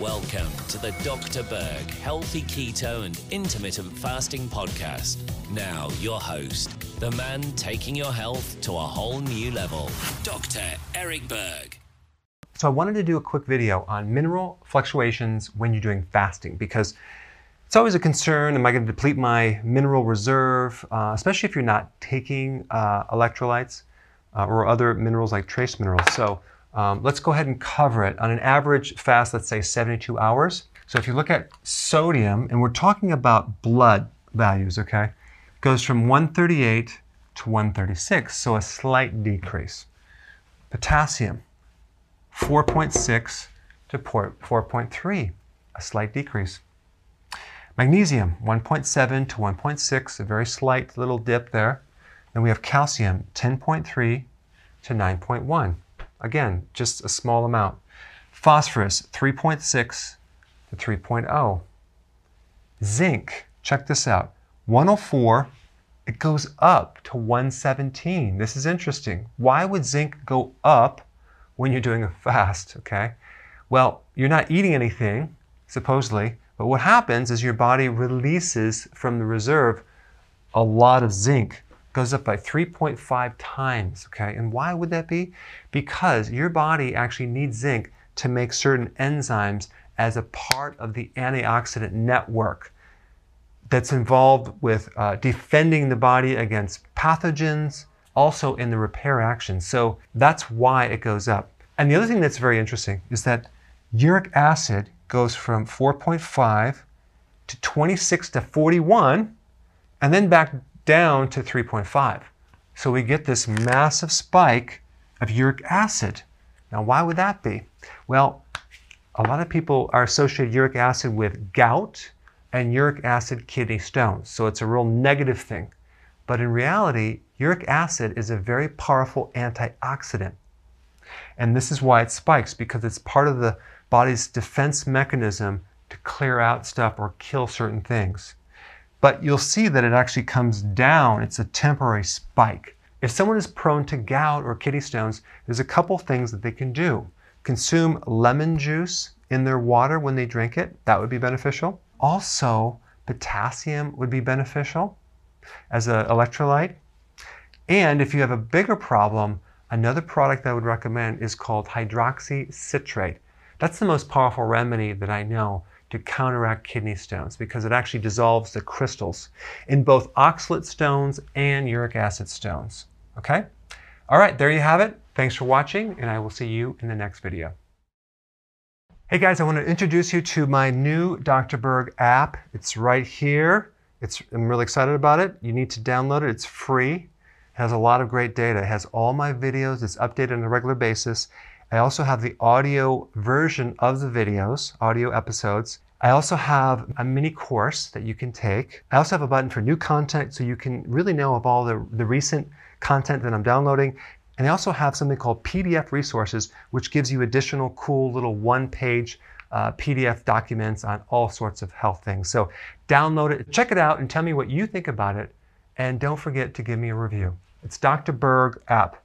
Welcome to the Dr. Berg Healthy Keto and Intermittent Fasting Podcast. Now, your host, the man taking your health to a whole new level, Dr. Eric Berg. So, I wanted to do a quick video on mineral fluctuations when you're doing fasting because it's always a concern. Am I going to deplete my mineral reserve, uh, especially if you're not taking uh, electrolytes uh, or other minerals like trace minerals? So, um, let's go ahead and cover it. On an average fast, let's say 72 hours. So if you look at sodium, and we're talking about blood values, okay, goes from 138 to 136, so a slight decrease. Potassium, 4.6 to 4.3, a slight decrease. Magnesium, 1.7 to 1.6, a very slight little dip there. Then we have calcium, 10.3 to 9.1. Again, just a small amount. Phosphorus, 3.6 to 3.0. Zinc, check this out, 104, it goes up to 117. This is interesting. Why would zinc go up when you're doing a fast, okay? Well, you're not eating anything, supposedly, but what happens is your body releases from the reserve a lot of zinc goes up by 3.5 times, okay? And why would that be? Because your body actually needs zinc to make certain enzymes as a part of the antioxidant network that's involved with uh, defending the body against pathogens, also in the repair action. So that's why it goes up. And the other thing that's very interesting is that uric acid goes from 4.5 to 26 to 41, and then back down to 3.5. So we get this massive spike of uric acid. Now, why would that be? Well, a lot of people are associated uric acid with gout and uric acid kidney stones. So it's a real negative thing. But in reality, uric acid is a very powerful antioxidant. And this is why it spikes because it's part of the body's defense mechanism to clear out stuff or kill certain things. But you'll see that it actually comes down. It's a temporary spike. If someone is prone to gout or kidney stones, there's a couple things that they can do. Consume lemon juice in their water when they drink it. That would be beneficial. Also, potassium would be beneficial as an electrolyte. And if you have a bigger problem, another product I would recommend is called hydroxycitrate. That's the most powerful remedy that I know to counteract kidney stones because it actually dissolves the crystals in both oxalate stones and uric acid stones. Okay? All right, there you have it. Thanks for watching, and I will see you in the next video. Hey guys, I want to introduce you to my new Dr. Berg app. It's right here. It's, I'm really excited about it. You need to download it. It's free. It has a lot of great data. It has all my videos. It's updated on a regular basis. I also have the audio version of the videos, audio episodes. I also have a mini course that you can take. I also have a button for new content so you can really know of all the, the recent content that I'm downloading. And I also have something called PDF resources, which gives you additional cool little one page uh, PDF documents on all sorts of health things. So download it, check it out, and tell me what you think about it. And don't forget to give me a review. It's Dr. Berg app.